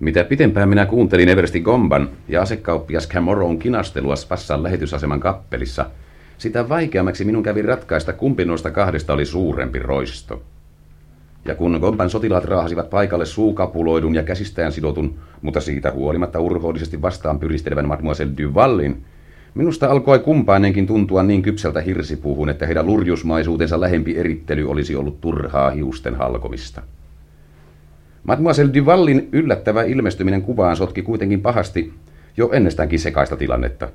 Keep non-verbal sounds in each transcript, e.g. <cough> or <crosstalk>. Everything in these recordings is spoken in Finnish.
Mitä pitempään minä kuuntelin Eversti Gomban ja asekauppias Camoron kinastelua Spassan lähetysaseman kappelissa, sitä vaikeammaksi minun kävi ratkaista, kumpi noista kahdesta oli suurempi roisto. Ja kun Gomban sotilaat raahasivat paikalle suukapuloidun ja käsistään sidotun, mutta siitä huolimatta urhoollisesti vastaan pyristelevän Mademoiselle Duvallin, minusta alkoi kumpainenkin tuntua niin kypsältä hirsipuuhun, että heidän lurjusmaisuutensa lähempi erittely olisi ollut turhaa hiusten halkomista. Mademoiselle Duvallin yllättävä ilmestyminen kuvaan sotki kuitenkin pahasti jo ennestäänkin sekaista tilannetta.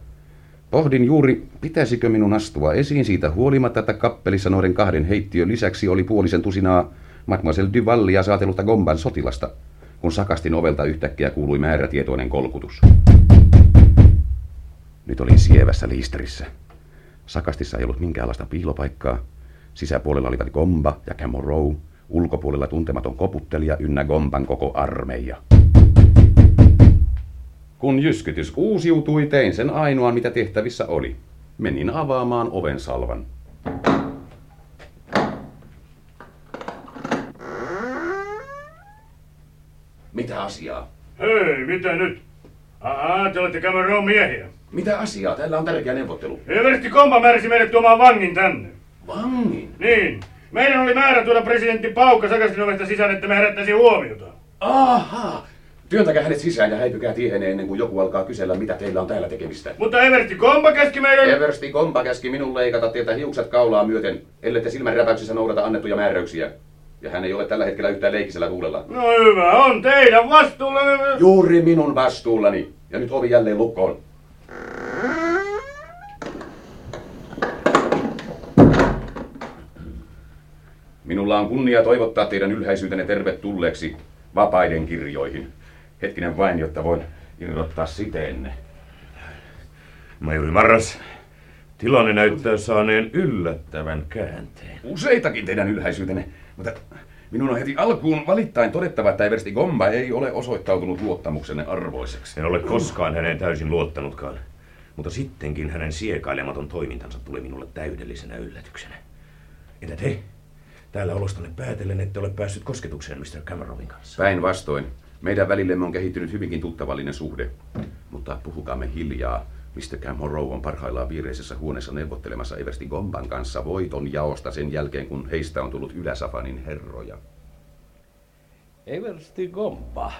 Pohdin juuri, pitäisikö minun astua esiin siitä huolimatta, että kappelissa noiden kahden heittiön lisäksi oli puolisen tusinaa Mademoiselle Duvallia saatelutta Gomban sotilasta, kun sakastin ovelta yhtäkkiä kuului määrätietoinen kolkutus. Nyt olin sievässä liisterissä. Sakastissa ei ollut minkäänlaista piilopaikkaa. Sisäpuolella olivat Gomba ja Camorrow, ulkopuolella tuntematon koputtelija ynnä Gomban koko armeija. Kun jyskytys uusiutui, tein sen ainoan, mitä tehtävissä oli. Menin avaamaan oven salvan. Mitä asiaa? Hei, mitä nyt? Aa, te olette Cameron miehiä. Mitä asiaa? Täällä on tärkeä neuvottelu. Eversti Komba määräsi meidät tuomaan vangin tänne. Vangin? Niin. Meidän oli määrä tuoda presidentti Paukka sakastin ovesta sisään, että me herättäisi huomiota. Aha! Työntäkää hänet sisään ja häipykää tiehenne ennen kuin joku alkaa kysellä, mitä teillä on täällä tekemistä. Mutta Eversti Komba käski meidän... Eversti Kompa käski minun leikata teiltä hiukset kaulaa myöten, ellette silmänräpäyksessä noudata annettuja määräyksiä. Ja hän ei ole tällä hetkellä yhtään leikisellä tuulella. No hyvä, on teidän vastuullanne. Juuri minun vastuullani. Ja nyt ovi jälleen lukkoon. Minulla on kunnia toivottaa teidän ylhäisyytenne tervetulleeksi vapaiden kirjoihin. Hetkinen vain, jotta voin irrottaa siteenne. Majori Marras, tilanne näyttää saaneen yllättävän käänteen. Useitakin teidän ylhäisyytenne, mutta minun on heti alkuun valittain todettava, että Eversti Gomba ei ole osoittautunut luottamuksenne arvoiseksi. En ole koskaan häneen täysin luottanutkaan, mutta sittenkin hänen siekailematon toimintansa tuli minulle täydellisenä yllätyksenä. Entä te? Täällä olostanne päätellen ette ole päässyt kosketukseen Mr. Cameronin kanssa. Päinvastoin. Meidän välillemme on kehittynyt hyvinkin tuttavallinen suhde. Mutta puhukaamme hiljaa. Mr. Cameron on parhaillaan viireisessä huoneessa neuvottelemassa Eversti Gomban kanssa voiton jaosta sen jälkeen, kun heistä on tullut Yläsafanin herroja. Eversti Gompa.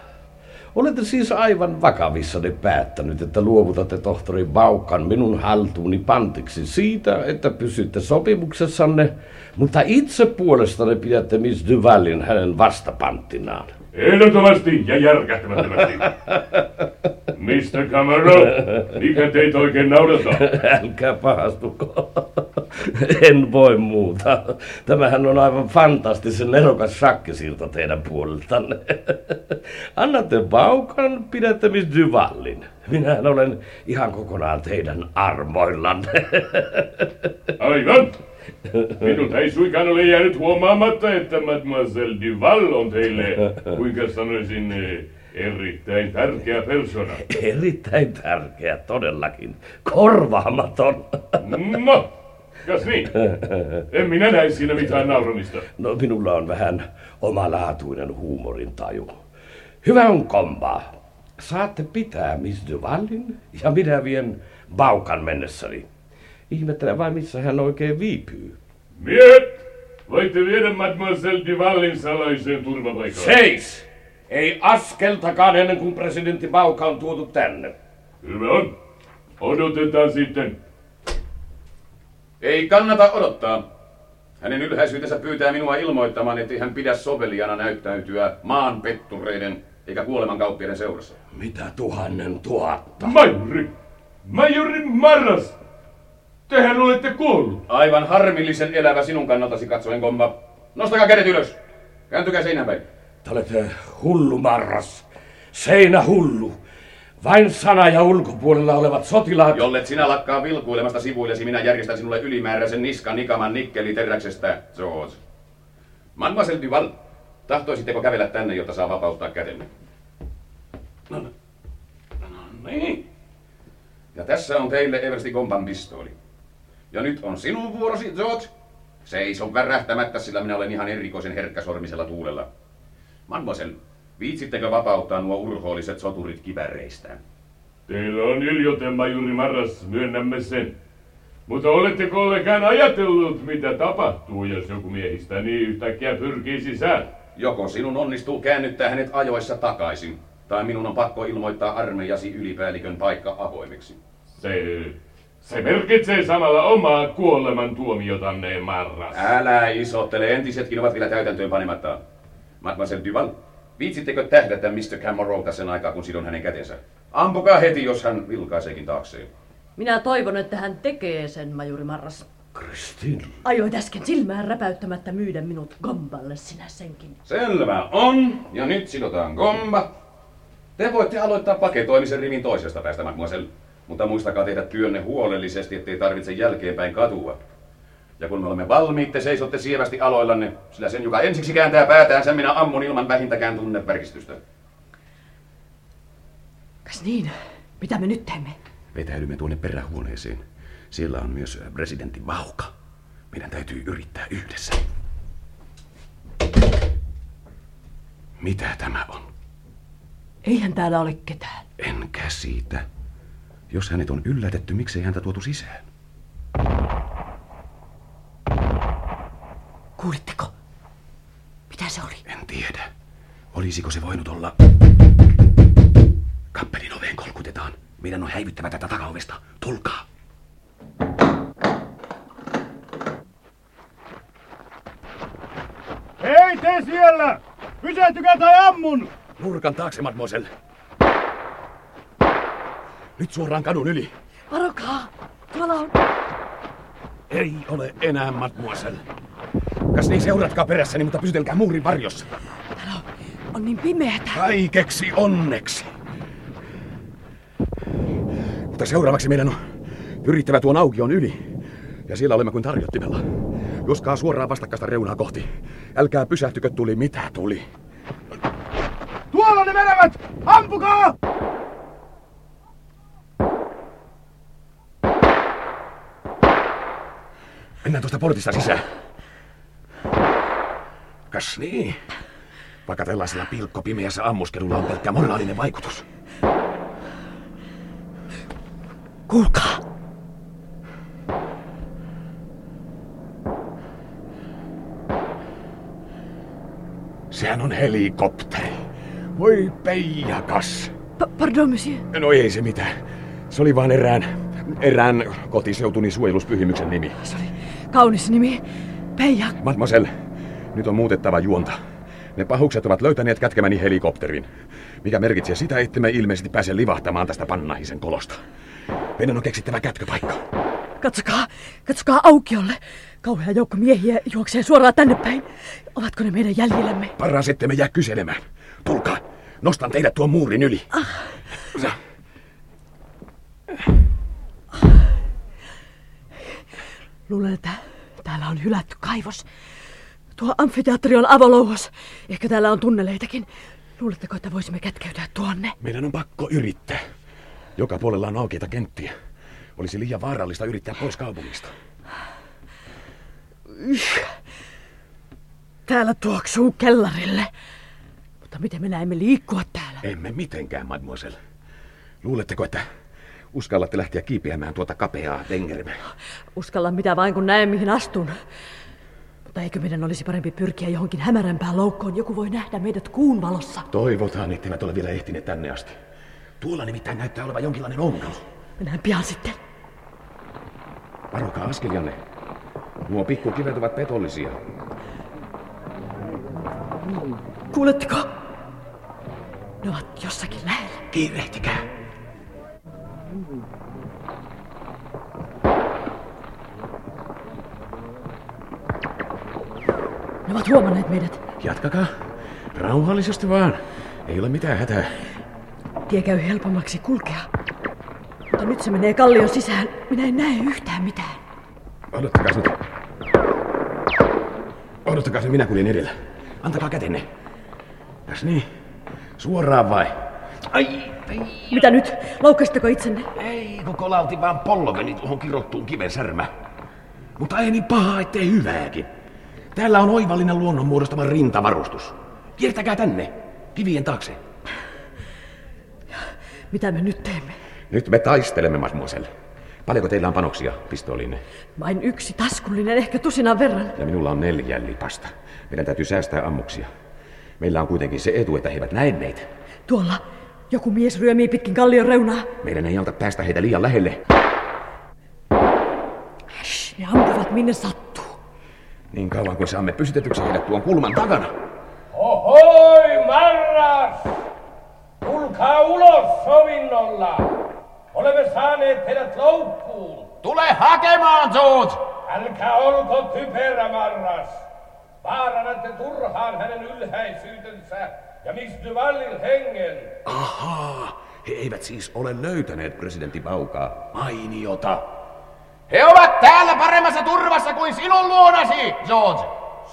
Olette siis aivan vakavissanne päättänyt, että luovutatte tohtori Baukan minun haltuuni pantiksi siitä, että pysytte sopimuksessanne, mutta itse puolestanne pidätte Miss Duvallin hänen vastapanttinaan. Ehdottomasti ja järkähtämättömästi. <laughs> Mr. Cameron, mikä teitä oikein naurattaa? Älkää pahastuko. En voi muuta. Tämähän on aivan fantastisen nerokas shakkisilta teidän puoleltanne. Annatte paukan, pidätte Miss Duvallin. Minähän olen ihan kokonaan teidän armoillanne. Aivan. Minut ei suinkaan ole jäänyt huomaamatta, että Mademoiselle Duval on teille, kuinka sanoisin, erittäin tärkeä persona. <laughs> Erittäin tärkeä, todellakin. Korvaamaton. No, kas niin? En minä näe siinä mitään nauramista. No, minulla on vähän omalaatuinen huumorintaju. Hyvä on kompa. Saatte pitää Miss Duvallin ja minä vien Baukan mennessäni. Ihmettelen vain, missä hän oikein viipyy. Miehet, voitte viedä Mademoiselle Duvalin salaiseen turvapaikkaan. Seis! Ei askeltakaan ennen kuin presidentti Bauka on tuotu tänne. Hyvä on. Odotetaan sitten. Ei kannata odottaa. Hänen ylhäisyytensä pyytää minua ilmoittamaan, ettei hän pidä soveliana näyttäytyä maan pettureiden eikä kuolemankauppiaiden seurassa. Mitä tuhannen tuhatta? Majori! Majori Marras! Tehän olette kuollut. Aivan harmillisen elävä sinun kannaltasi katsoen, Gomba. Nostakaa kädet ylös. Kääntykää seinään päin. Te olette hullu marras. Seinä hullu. Vain sana ja ulkopuolella olevat sotilaat... Jollet sinä lakkaa vilkuilemasta sivuillesi, minä järjestän sinulle ylimääräisen niskan nikaman nikkeliteräksestä, George. Mademoiselle Duval, tahtoisitteko kävellä tänne, jotta saa vapauttaa kätenne? No, no. no niin. Ja tässä on teille Eversti Gomban pistooli. Ja nyt on sinun vuorosi, George. Seiso värähtämättä, sillä minä olen ihan erikoisen herkkäsormisella tuulella. Mademoiselle, Viitsittekö vapauttaa nuo urhoolliset soturit kiväreistään? Teillä on yljote, majuri Marras, myönnämme sen. Mutta oletteko ollenkaan ajatellut, mitä tapahtuu, jos joku miehistä niin yhtäkkiä pyrkii sisään? Joko sinun onnistuu käännyttää hänet ajoissa takaisin, tai minun on pakko ilmoittaa armeijasi ylipäällikön paikka avoimeksi. Se, se merkitsee samalla omaa kuoleman tuomiotanne, Marras. Älä isottele, entisetkin ovat vielä täytäntöön panematta. Mademoiselle Duval, viitsittekö tähdätä Mr. Camerota sen aikaa, kun sidon hänen kätensä? Ampukaa heti, jos hän vilkaiseekin taakseen. Minä toivon, että hän tekee sen, majuri Marras. Kristin. Ajoit äsken silmään räpäyttämättä myydä minut Gomballe sinä senkin. Selvä on, ja nyt sidotaan gomba. Te voitte aloittaa paketoimisen rivin toisesta päästä, mademoiselle. Mutta muistakaa tehdä työnne huolellisesti, ettei tarvitse jälkeenpäin katua. Ja kun me olemme valmiit, te seisotte sievästi aloillanne, sillä sen, joka ensiksi kääntää päätään, sen minä ammun ilman vähintäkään tunnevärkistystä. Kas niin? Mitä me nyt teemme? Vetäydymme tuonne perähuoneeseen. Siellä on myös presidentti Vauka. Meidän täytyy yrittää yhdessä. Mitä tämä on? Eihän täällä ole ketään. En käsitä. Jos hänet on yllätetty, miksei häntä tuotu sisään? Kuulitteko? Mitä se oli? En tiedä. Olisiko se voinut olla... Kappelin oveen kolkutetaan. Meidän on häivyttävä tätä takaovesta. Tulkaa. Hei te siellä! Pysähtykää tai ammun! Nurkan taakse, mademoiselle. Nyt suoraan kadun yli. Varokaa! Tuolla on... Ei ole enää, mademoiselle. Kas niin, seuratkaa perässäni, mutta pysytelkää muurin varjossa. On, on niin pimeätä. Kaikeksi onneksi. Mutta seuraavaksi meidän on pyrittävä tuon aukion yli. Ja siellä olemme kuin tarjottimella. Joskaa suoraan vastakkaista reunaa kohti. Älkää pysähtykö, tuli mitä tuli. Tuolla ne menevät! Ampukaa! Mennään tuosta portista sisään. Kas niin. Vaikka tällaisella pilkkopimeässä ammuskelulla on pelkkä moraalinen vaikutus. Kuulkaa! Sehän on helikopteri. Voi peijakas. Pa- pardon, monsieur. No ei se mitään. Se oli vain erään, erään kotiseutuni suojeluspyhimyksen nimi. Se oli kaunis nimi. Peija. Mademoiselle, nyt on muutettava juonta. Ne pahukset ovat löytäneet kätkemäni helikopterin, mikä merkitsee sitä, että me ilmeisesti pääse livahtamaan tästä pannahisen kolosta. Meidän on keksittävä kätköpaikka. Katsokaa, katsokaa aukiolle. Kauhea joukko miehiä juoksee suoraan tänne päin. Ovatko ne meidän jäljillämme? Paras, ette me jää kyselemään. Tulkaa, nostan teidät tuon muurin yli. Sä- Luulen, että täällä on hylätty kaivos. Tuo amfiteatteri on avolouhos. Ehkä täällä on tunneleitakin. Luuletteko, että voisimme kätkeytyä tuonne? Meidän on pakko yrittää. Joka puolella on aukeita kenttiä. Olisi liian vaarallista yrittää pois kaupungista. Täällä tuoksuu kellarille. Mutta miten me näemme liikkua täällä? Emme mitenkään, mademoiselle. Luuletteko, että uskallatte lähteä kiipeämään tuota kapeaa Tengermeä? Uskalla mitä vain, kun näen mihin astun. Mutta eikö meidän olisi parempi pyrkiä johonkin hämärämpään loukkoon? Joku voi nähdä meidät kuun valossa. Toivotaan, etteivät ole vielä ehtineet tänne asti. Tuolla nimittäin näyttää olevan jonkinlainen onkalo. Mennään pian sitten. Varokaa askelianne. Nuo pikkukivet ovat petollisia. Kuuletteko? Ne ovat jossakin lähellä. Kiirehtikää. Ne ovat huomanneet meidät. Jatkakaa. Rauhallisesti vaan. Ei ole mitään hätää. Tie käy helpommaksi kulkea. Mutta nyt se menee kallion sisään. Minä en näe yhtään mitään. Odottakaa nyt. Odottakaa se, minä kuljen edellä. Antakaa kätenne. Kas niin. Suoraan vai? Ai, ei, Mitä nyt? Loukkasitteko itsenne? ei, kun kolautin vaan polveni tuohon kirottuun kiven särmään. Mutta ei niin pahaa, ettei hyvääkin. Täällä on oivallinen luonnon muodostama rintavarustus. Kiertäkää tänne. Kivien taakse. Mitä me nyt teemme? Nyt me taistelemme, mademoiselle. Paljonko teillä on panoksia pistooliinne? Vain yksi taskullinen, ehkä tusinan verran. Ja minulla on neljä lipasta. Meidän täytyy säästää ammuksia. Meillä on kuitenkin se etu, että he eivät näe meitä. Tuolla joku mies ryömii pitkin kallion reunaa. Meidän ei auta päästä heitä liian lähelle. Shh, ne ampuvat minne sattuu. Niin kauan kuin saamme pysytetyksi heidät tuon kulman takana. Ohoi, marras! Tulkaa ulos sovinnolla! Olemme saaneet teidät loukkuun. Tule hakemaan, George! Älkää olko typerä, marras. Vaarannatte turhaan hänen ylhäisyytensä ja Miss Duvallin hengen. Ahaa, he eivät siis ole löytäneet presidentti Paukaa. Mainiota. He ovat täällä paremmassa turvassa kuin sinun luonasi, George.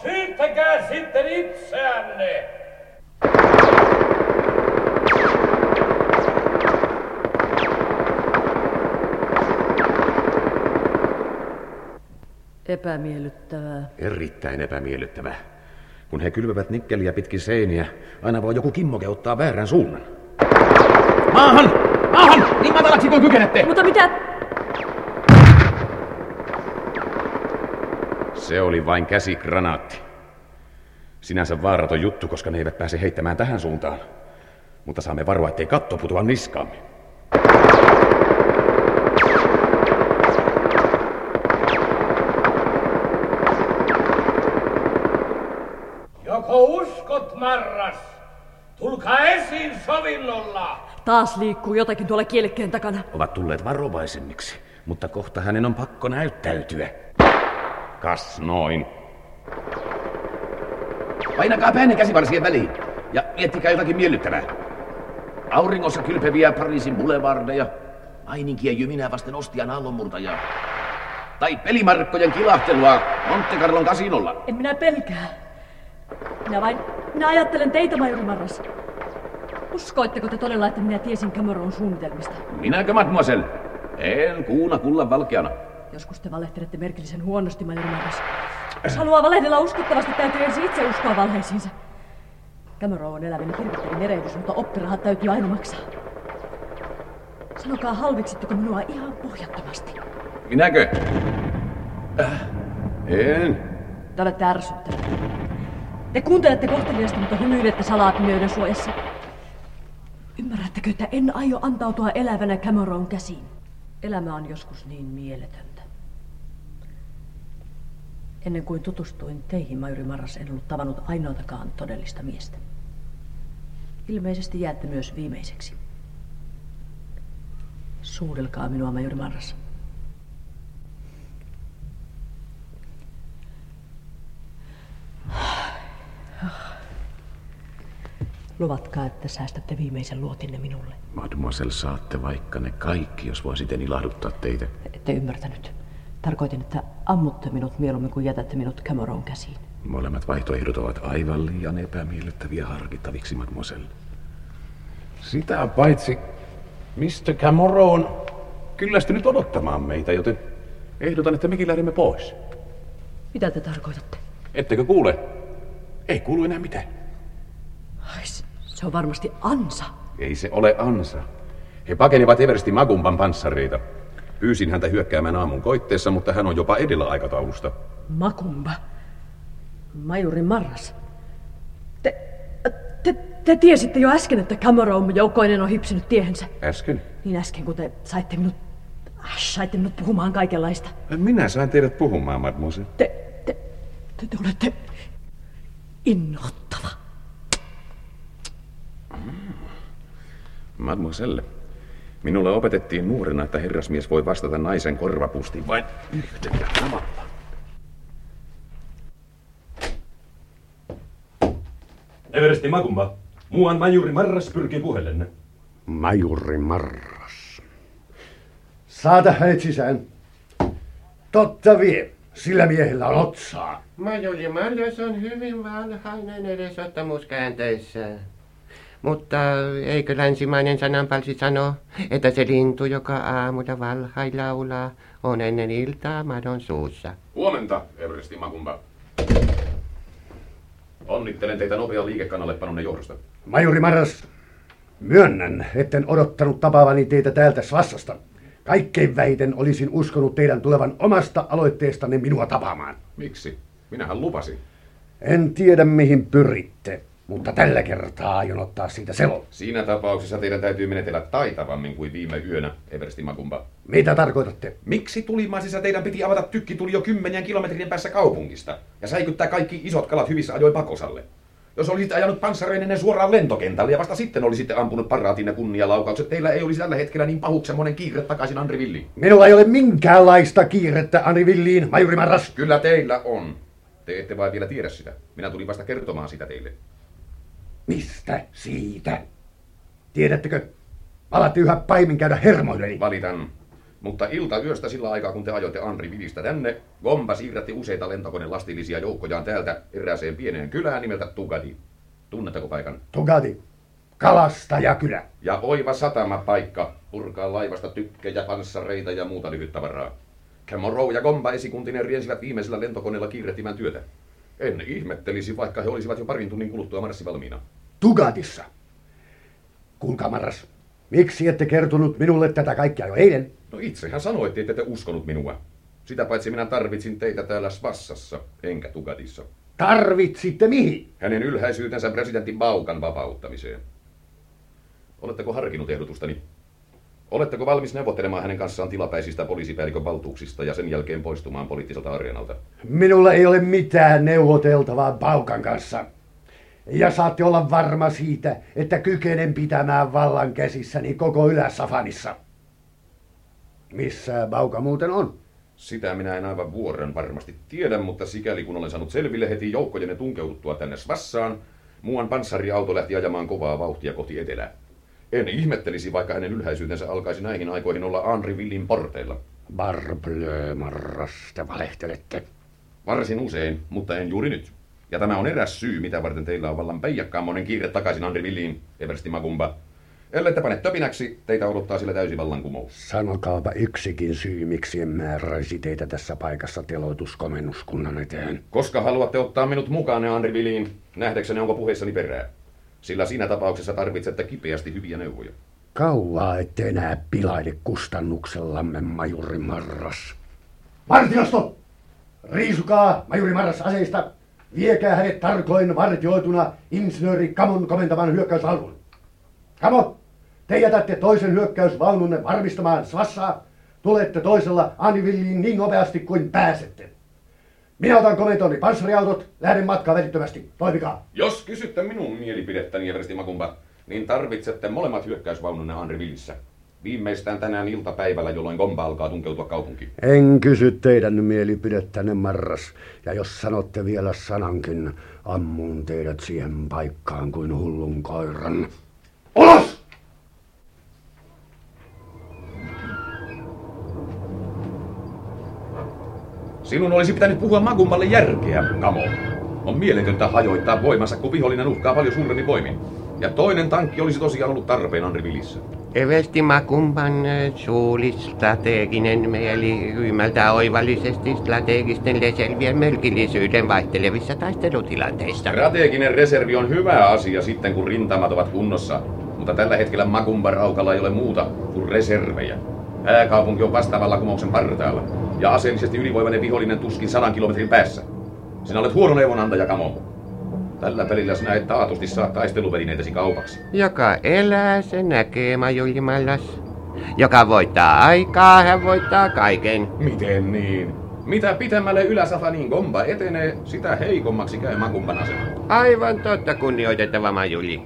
Syyttäkää sitten itseänne. Epämiellyttävää. Erittäin epämiellyttävää. Kun he kylvävät nikkeliä pitkin seiniä, aina voi joku kimmoke ottaa väärän suunnan. Maahan! Maahan! Niin matalaksi kuin kykenette! Mutta mitä... Se oli vain käsikranaatti. Sinänsä vaaraton juttu, koska ne eivät pääse heittämään tähän suuntaan. Mutta saamme varoa, ettei katto putoa niskaamme. Joko uskot, marras? Tulkaa esiin sovinnolla. Taas liikkuu jotakin tuolla kielekkeen takana. Ovat tulleet varovaisemmiksi, mutta kohta hänen on pakko näyttäytyä. Kas noin. Painakaa päänne käsivarsien väliin ja miettikää jotakin miellyttävää. Auringossa kylpeviä Pariisin boulevardeja, maininkien jyminää vasten ostian aallonmurtajaa. Tai pelimarkkojen kilahtelua Monte Carlon kasinolla. En minä pelkää. Minä vain... Minä ajattelen teitä, majori Marras. Uskoitteko te todella, että minä tiesin Cameron suunnitelmista? Minäkö, mademoiselle? En kuuna kullan valkeana. Joskus te valehtelette merkillisen huonosti, majori Marras. Jos haluaa valehdella uskottavasti, täytyy ensin itse uskoa valheisiinsa. Cameron on elävän hirvittävin erehdys, mutta oppirahat täytyy aina maksaa. Sanokaa, halveksitteko minua ihan pohjattomasti? Minäkö? Äh, en. Te olette ärsyttävä. Te kuuntelette kohteliasta, mutta hymyilette salaa pimeyden suojassa. Ymmärrättekö, että en aio antautua elävänä Cameron käsiin? Elämä on joskus niin mieletöntä. Ennen kuin tutustuin teihin, Majuri Marras, en ollut tavannut ainoatakaan todellista miestä. Ilmeisesti jäätte myös viimeiseksi. Suudelkaa minua, Majuri Marras. Luvatkaa, että säästätte viimeisen luotinne minulle. Mademoiselle, saatte vaikka ne kaikki, jos voin siten ilahduttaa teitä. Ette ymmärtänyt. Tarkoitin, että ammutte minut mieluummin kuin jätätte minut Cameron käsiin. Molemmat vaihtoehdot ovat aivan liian epämiellyttäviä harkittaviksi, mademoiselle. Sitä paitsi Mr. Cameron on kyllästynyt odottamaan meitä, joten ehdotan, että mekin lähdemme pois. Mitä te tarkoitatte? Ettekö kuule? Ei kuulu enää mitään. Ai, se- se on varmasti ansa. Ei se ole ansa. He pakenivat Eversti Magumban panssareita. Pyysin häntä hyökkäämään aamun koitteessa, mutta hän on jopa edellä aikataulusta. Makumba. Majuri Marras. Te, te, te tiesitte jo äsken, että Cameron joukkoinen on hypsynyt tiehensä. Äsken? Niin äsken, kun te saitte minut, äh, saitte minut puhumaan kaikenlaista. Minä sain teidät puhumaan, mademoiselle. Te, te, te, te olette innoittava. Mademoiselle, minulle opetettiin nuorena, että herrasmies voi vastata naisen korvapustiin vain yhdellä tavalla. Everesti Magumba. Muuan majuri Marras pyrkii puhelenne. Majuri Marras. Saata hänet sisään. Totta vie, sillä miehellä on otsaa. Majori Marjas on hyvin vanhainen edesottamuskäänteissään. Mutta eikö länsimainen sananpalsi sano, että se lintu, joka aamulla valhai laulaa, on ennen iltaa madon suussa. Huomenta, Everesti Magumba. Onnittelen teitä nopean liikekannallepanonnen johdosta. Majuri Maras, myönnän, etten odottanut tapaavani teitä täältä Svassasta. Kaikkein vähiten olisin uskonut teidän tulevan omasta aloitteestanne minua tapaamaan. Miksi? Minähän lupasin. En tiedä mihin pyritte, mutta tällä kertaa aion ottaa siitä selon. Siinä tapauksessa teidän täytyy menetellä taitavammin kuin viime yönä, Eversti Makumba. Mitä tarkoitatte? Miksi tulimaisissa teidän piti avata tykki tuli jo kymmenien kilometrien päässä kaupungista ja säikyttää kaikki isot kalat hyvissä ajoin pakosalle? Jos olisit ajanut panssareinen suoraan lentokentälle ja vasta sitten olisitte ampunut paraatin kunnialaukaukset, teillä ei olisi tällä hetkellä niin pahut semmoinen kiire takaisin Andri Villiin. Minulla ei ole minkäänlaista kiirettä Andri Villiin, majuri Marras. Kyllä teillä on. Te ette vain vielä tiedä sitä. Minä tulin vasta kertomaan sitä teille. Mistä siitä? Tiedättekö, alatte yhä paimin käydä hermoilleni. Valitan. Mutta ilta yöstä sillä aikaa, kun te ajoitte Andri Vilistä tänne, Gomba siirrätti useita lentokoneen lastillisia joukkojaan täältä erääseen pieneen kylään nimeltä Tugadi. Tunnetteko paikan? Tugadi. Kalastajakylä. Ja oiva satamapaikka. Purkaa laivasta tykkejä, panssareita ja muuta lyhyttavaraa. Camorrow ja Gomba esikuntinen riensivät viimeisellä lentokoneella kiirehtimään työtä. En ihmettelisi, vaikka he olisivat jo parin tunnin kuluttua marssi valmiina. Tugatissa. Kuulkaa Marras, miksi ette kertonut minulle tätä kaikkea jo eilen? No itsehän sanoitte, että te uskonut minua. Sitä paitsi minä tarvitsin teitä täällä Svassassa, enkä Tugatissa. Tarvitsitte mihin? Hänen ylhäisyytensä presidentin Baukan vapauttamiseen. Oletteko harkinnut ehdotustani? Oletteko valmis neuvottelemaan hänen kanssaan tilapäisistä poliisipäällikön valtuuksista ja sen jälkeen poistumaan poliittiselta areenalta? Minulla ei ole mitään neuvoteltavaa Baukan kanssa. Ja saatte olla varma siitä, että kykenen pitämään vallan käsissäni koko Ylä-Safanissa. Missä Bauka muuten on? Sitä minä en aivan vuoren varmasti tiedä, mutta sikäli kun olen saanut selville heti joukkojenne tunkeuduttua tänne Svassaan, muuan panssariauto lähti ajamaan kovaa vauhtia kohti etelää. En ihmettelisi, vaikka hänen ylhäisyytensä alkaisi näihin aikoihin olla Henri Villin porteilla. Barblö, Marras, te valehtelette. Varsin usein, mutta en juuri nyt. Ja tämä on eräs syy, mitä varten teillä on vallan peijakkaan monen kiire takaisin Henri Villiin, Eversti Magumba. Ellette pane töpinäksi, teitä odottaa sillä täysi vallankumous. Sanokaapa yksikin syy, miksi en määräisi teitä tässä paikassa teloituskomennuskunnan eteen. Koska haluatte ottaa minut mukaan Henri Villiin, nähdäkseni onko puheessani perää. Sillä siinä tapauksessa tarvitsette kipeästi hyviä neuvoja. Kauaa ette enää pilaile kustannuksellamme, majuri Marras. Vartiosto! Riisukaa majuri Marras aseista. Viekää hänet tarkoin vartioituna insinööri Kamon komentaman hyökkäysvalvun. Kamo, te jätätte toisen hyökkäysvaununne varmistamaan Svassaa. Tulette toisella Anivilliin niin nopeasti kuin pääsette. Minä otan komentoni panssariautot, lähden matkaan välittömästi. Toimikaa. Jos kysytte minun mielipidettäni, Eversti Makumba, niin tarvitsette molemmat hyökkäysvaununne Henri Villissä. Viimeistään tänään iltapäivällä, jolloin Gomba alkaa tunkeutua kaupunkiin. En kysy teidän mielipidettänne, Marras. Ja jos sanotte vielä sanankin, ammun teidät siihen paikkaan kuin hullun koiran. Ulos! Sinun olisi pitänyt puhua Magummalle järkeä, Kamo. On mieletöntä hajoittaa voimansa, kun vihollinen uhkaa paljon suuremmin voimin. Ja toinen tankki olisi tosiaan ollut tarpeen Andri Vilissä. Eversti Makumban suulistrateginen mieli ymmärtää oivallisesti strategisten reservien merkillisyyden vaihtelevissa taistelutilanteissa. Strateginen reservi on hyvä asia sitten, kun rintamat ovat kunnossa. Mutta tällä hetkellä Makumban raukalla ei ole muuta kuin reservejä. Pääkaupunki on vastaavalla kumouksen partaalla. Ja aseellisesti ylivoimainen vihollinen tuskin sadan kilometrin päässä. Sinä olet huono neuvonantaja, Kamo. Tällä pelillä sinä et taatusti saa taisteluvälineitesi kaupaksi. Joka elää, se näkee, majuljimallas. Joka voittaa aikaa, hän voittaa kaiken. Miten niin? Mitä pitemmälle Ylä-Safanin Gomba etenee, sitä heikommaksi käy Makumban asema. Aivan totta, kunnioitettava majuli.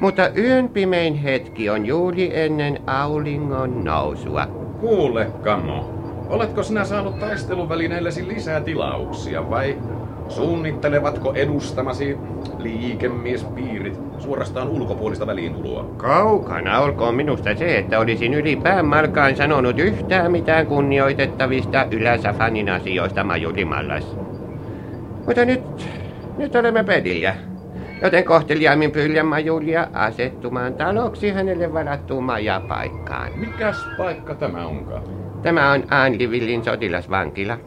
Mutta yön pimein hetki on juuri ennen auringon nousua. Kuule, Kamo. Oletko sinä saanut taisteluvälineillesi lisää tilauksia vai Suunnittelevatko edustamasi liikemiespiirit suorastaan ulkopuolista väliintuloa? Kaukana olkoon minusta se, että olisin ylipään malkaan sanonut yhtään mitään kunnioitettavista Ylä-Safanin asioista majurimallas. Mutta nyt, nyt olemme pelillä. Joten kohteliaimmin pyydän majulia asettumaan taloksi hänelle varattuun majapaikkaan. Mikäs paikka tämä onkaan? Tämä on Anlivillin sotilasvankila.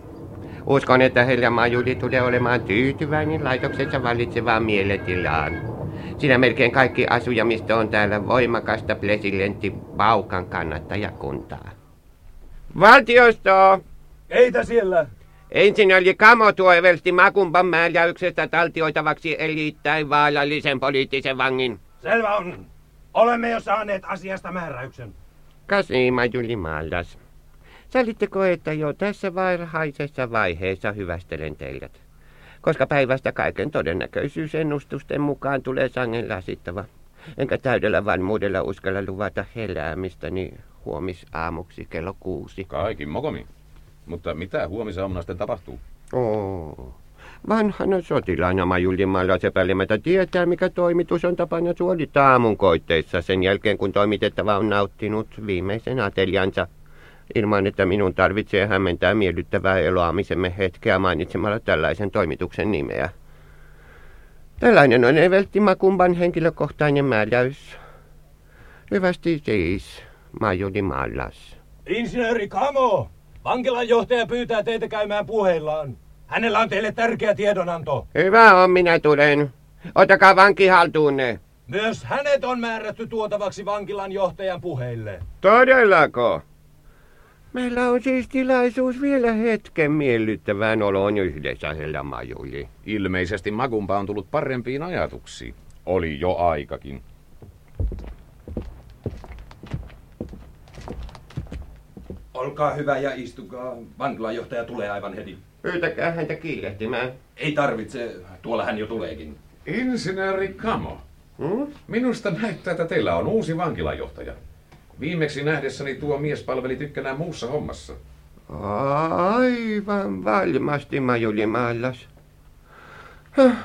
Uskon, että herra Majuli tulee olemaan tyytyväinen laitoksensa vallitsevaan mieletilaan. Siinä melkein kaikki asujamista on täällä voimakasta presidentti Baukan kannattajakuntaa. Valtiosto! Keitä siellä? Ensin oli Kamo tuovelsti Makumpan määräyksestä taltioitavaksi erittäin vaarallisen poliittisen vangin. Selvä on. Olemme jo saaneet asiasta määräyksen. Kasima Juli Mallas. Sallitteko, että jo tässä varhaisessa vaiheessa hyvästelen teidät? Koska päivästä kaiken todennäköisyys ennustusten mukaan tulee sangen lasittava. Enkä täydellä varmuudella uskalla luvata heräämistäni huomisaamuksi kello kuusi. Kaikin mokomi. Mutta mitä huomisaamuna sitten tapahtuu? Oo. Vanhana sotilaana Majulimalla epäilemättä tietää, mikä toimitus on tapana suorittaa aamun koitteissa sen jälkeen, kun toimitettava on nauttinut viimeisen ateliansa. Ilman, että minun tarvitsee hämmentää miellyttävää eloamisemme hetkeä mainitsemalla tällaisen toimituksen nimeä. Tällainen on Eveltti Makumban henkilökohtainen määräys. Hyvästi siis, Majuli Mallas. Insinööri Kamo! Vankilan johtaja pyytää teitä käymään puheillaan. Hänellä on teille tärkeä tiedonanto. Hyvä on, minä tulen. Otakaa vanki haltuunne. Myös hänet on määrätty tuotavaksi vankilan johtajan puheille. Todellako? Meillä on siis tilaisuus vielä hetken miellyttävään oloon yhdessä, Hella Majuli. Ilmeisesti Magumpa on tullut parempiin ajatuksiin. Oli jo aikakin. Olkaa hyvä ja istukaa. Vankilanjohtaja tulee aivan heti. Pyytäkää häntä kiirehtimään. Ei tarvitse, tuolla hän jo tuleekin. Insinööri Kamo. Hmm? Minusta näyttää, että teillä on uusi vankilajohtaja. Viimeksi nähdessäni tuo mies palveli tykkänään muussa hommassa. Aivan varmasti, Majuli Mallas. Höh.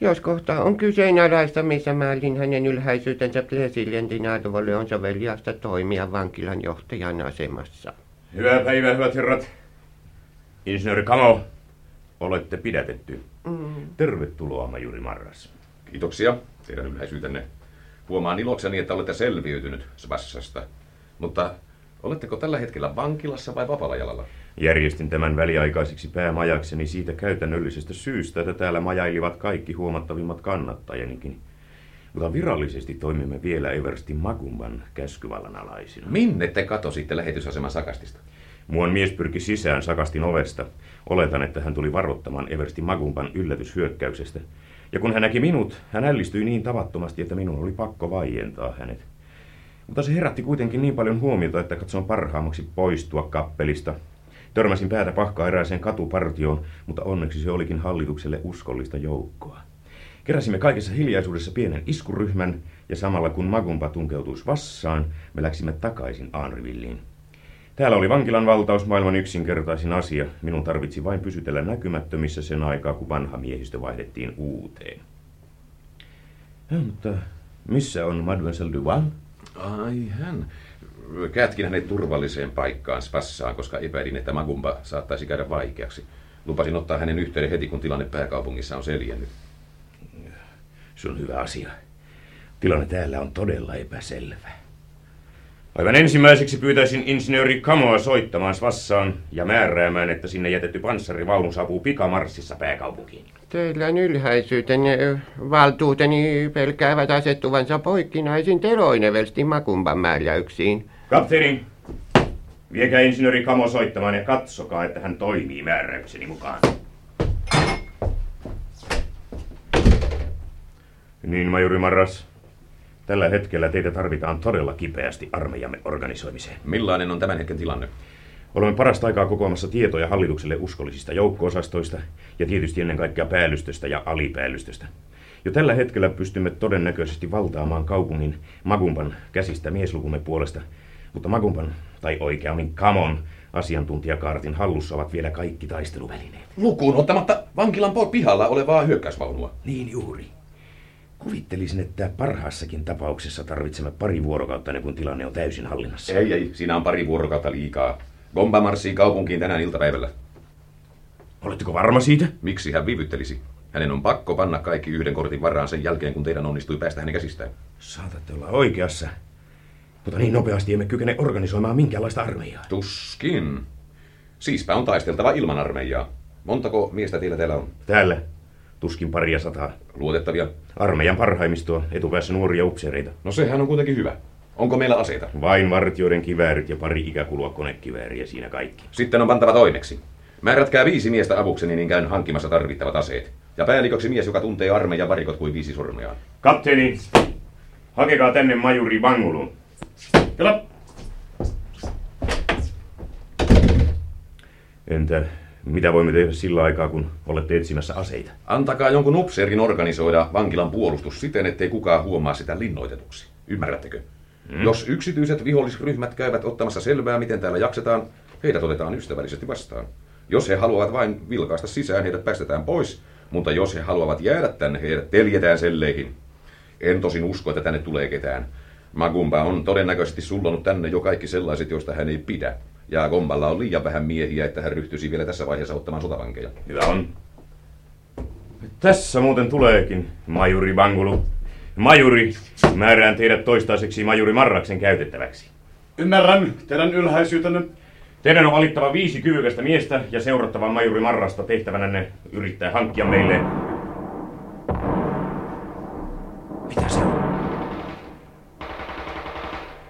Jos kohta on kyseenalaista, missä määrin hänen ylhäisyytensä presidentin arvolle on soveliasta toimia vankilan johtajan asemassa. Hyvää päivää, hyvät herrat. Insinööri Kamo, olette pidätetty. Mm. Tervetuloa, Majuri Marras. Kiitoksia, teidän ylhäisyytenne. Huomaan ilokseni, että olette selviytynyt Svassasta. Mutta oletteko tällä hetkellä vankilassa vai vapaalla jalalla? Järjestin tämän väliaikaiseksi päämajakseni siitä käytännöllisestä syystä, että täällä majailivat kaikki huomattavimmat kannattajanikin. Mutta virallisesti toimimme vielä Everstin Magumban käskyvallan alaisina. Minne te katositte lähetysaseman sakastista? Muun mies pyrki sisään sakastin ovesta. Oletan, että hän tuli varoittamaan Everstin Magumban yllätyshyökkäyksestä. Ja kun hän näki minut, hän ällistyi niin tavattomasti, että minun oli pakko vaientaa hänet. Mutta se herätti kuitenkin niin paljon huomiota, että katson parhaammaksi poistua kappelista. Törmäsin päätä pahkaa erääseen katupartioon, mutta onneksi se olikin hallitukselle uskollista joukkoa. Keräsimme kaikessa hiljaisuudessa pienen iskuryhmän, ja samalla kun Magumpa tunkeutui vassaan, me läksimme takaisin Aanrivilliin. Täällä oli vankilan valtaus maailman yksinkertaisin asia. Minun tarvitsi vain pysytellä näkymättömissä sen aikaa, kun vanha miehistö vaihdettiin uuteen. Ja, mutta missä on Mademoiselle Duval? Ai hän. Kätkin hänet turvalliseen paikkaan Spassaan, koska epäilin, että Magumba saattaisi käydä vaikeaksi. Lupasin ottaa hänen yhteyden heti, kun tilanne pääkaupungissa on seljennyt. Se on hyvä asia. Tilanne täällä on todella epäselvä. Aivan ensimmäiseksi pyytäisin insinööri Kamoa soittamaan Svassaan ja määräämään, että sinne jätetty panssarivaunu saapuu pikamarssissa pääkaupunkiin. Teidän ylhäisyytenne valtuuteni pelkäävät asettuvansa poikkinaisin teroin Everstin Makumban määräyksiin. Kapteeni, viekää insinööri Kamo soittamaan ja katsokaa, että hän toimii määräykseni mukaan. Niin, majuri Marras. Tällä hetkellä teitä tarvitaan todella kipeästi armeijamme organisoimiseen. Millainen on tämän hetken tilanne? Olemme parasta aikaa kokoamassa tietoja hallitukselle uskollisista joukko-osastoista ja tietysti ennen kaikkea päällystöstä ja alipäällystä. Jo tällä hetkellä pystymme todennäköisesti valtaamaan kaupungin Magumpan käsistä mieslukumme puolesta, mutta Magumpan, tai oikeammin Kamon, asiantuntijakaartin hallussa ovat vielä kaikki taisteluvälineet. Lukuun ottamatta vankilan pihalla olevaa hyökkäysvaunua. Niin juuri. Kuvittelisin, että parhaassakin tapauksessa tarvitsemme pari vuorokautta ennen kuin tilanne on täysin hallinnassa. Ei, ei, siinä on pari vuorokautta liikaa. Gomba marssii kaupunkiin tänään iltapäivällä. Oletteko varma siitä? Miksi hän vivyttelisi? Hänen on pakko panna kaikki yhden kortin varaan sen jälkeen, kun teidän onnistui päästä hänen käsistään. Saatatte olla oikeassa. Mutta niin nopeasti emme kykene organisoimaan minkäänlaista armeijaa. Tuskin. Siispä on taisteltava ilman armeijaa. Montako miestä teillä täällä on? Täällä. Tuskin paria sataa. Luotettavia. Armeijan parhaimmistoa, etupäässä nuoria upseereita. No sehän on kuitenkin hyvä. Onko meillä aseita? Vain vartioiden kiväärit ja pari ikäkulua konekivääriä siinä kaikki. Sitten on pantava toimeksi. Määrätkää viisi miestä avukseni, niin käyn hankkimassa tarvittavat aseet. Ja päälliköksi mies, joka tuntee armeijan varikot kuin viisi sormeaan. Kapteeni, hakekaa tänne majuri Vangulun. Kela. Entä mitä voimme tehdä sillä aikaa, kun olette etsimässä aseita? Antakaa jonkun upseerin organisoida vankilan puolustus siten, ettei kukaan huomaa sitä linnoitetuksi. Ymmärrättekö? Hmm. Jos yksityiset vihollisryhmät käyvät ottamassa selvää, miten täällä jaksetaan, heidät otetaan ystävällisesti vastaan. Jos he haluavat vain vilkaista sisään, heidät päästetään pois, mutta jos he haluavat jäädä tänne, heidät teljetään selleihin. En tosin usko, että tänne tulee ketään. Magumba on todennäköisesti sullonut tänne jo kaikki sellaiset, joista hän ei pidä. Ja Gomballa on liian vähän miehiä, että hän ryhtyisi vielä tässä vaiheessa ottamaan sotavankeja. Hyvä on. Tässä muuten tuleekin, majuri Bangulu. Majuri, määrään teidät toistaiseksi majuri Marraksen käytettäväksi. Ymmärrän teidän ylhäisyytenne. Teidän on valittava viisi kyvykästä miestä ja seurattava majuri Marrasta tehtävänänne yrittää hankkia meille... Mitä se on?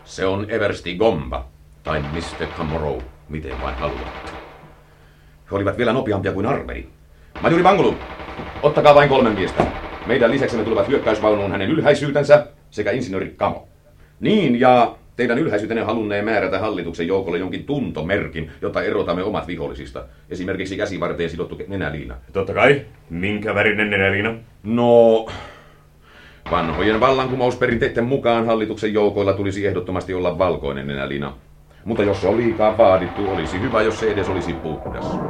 Se on Eversti Gomba, tai Mr. Camorrow, miten vain haluatte. He olivat vielä nopeampia kuin arveli. Majuri Bangulu, ottakaa vain kolme miestä. Meidän lisäksemme tulevat hyökkäysvaunuun hänen ylhäisyytensä sekä insinööri Kamo. Niin, ja teidän ylhäisyytenne halunnee määrätä hallituksen joukolle jonkin tuntomerkin, jotta erotamme omat vihollisista. Esimerkiksi käsivarteen sidottu nenäliina. Totta kai. Minkä värinen nenäliina? No, vanhojen vallankumousperinteiden mukaan hallituksen joukoilla tulisi ehdottomasti olla valkoinen nenäliina. Mutta jos se on liikaa vaadittu, olisi hyvä, jos se edes olisi puhdas.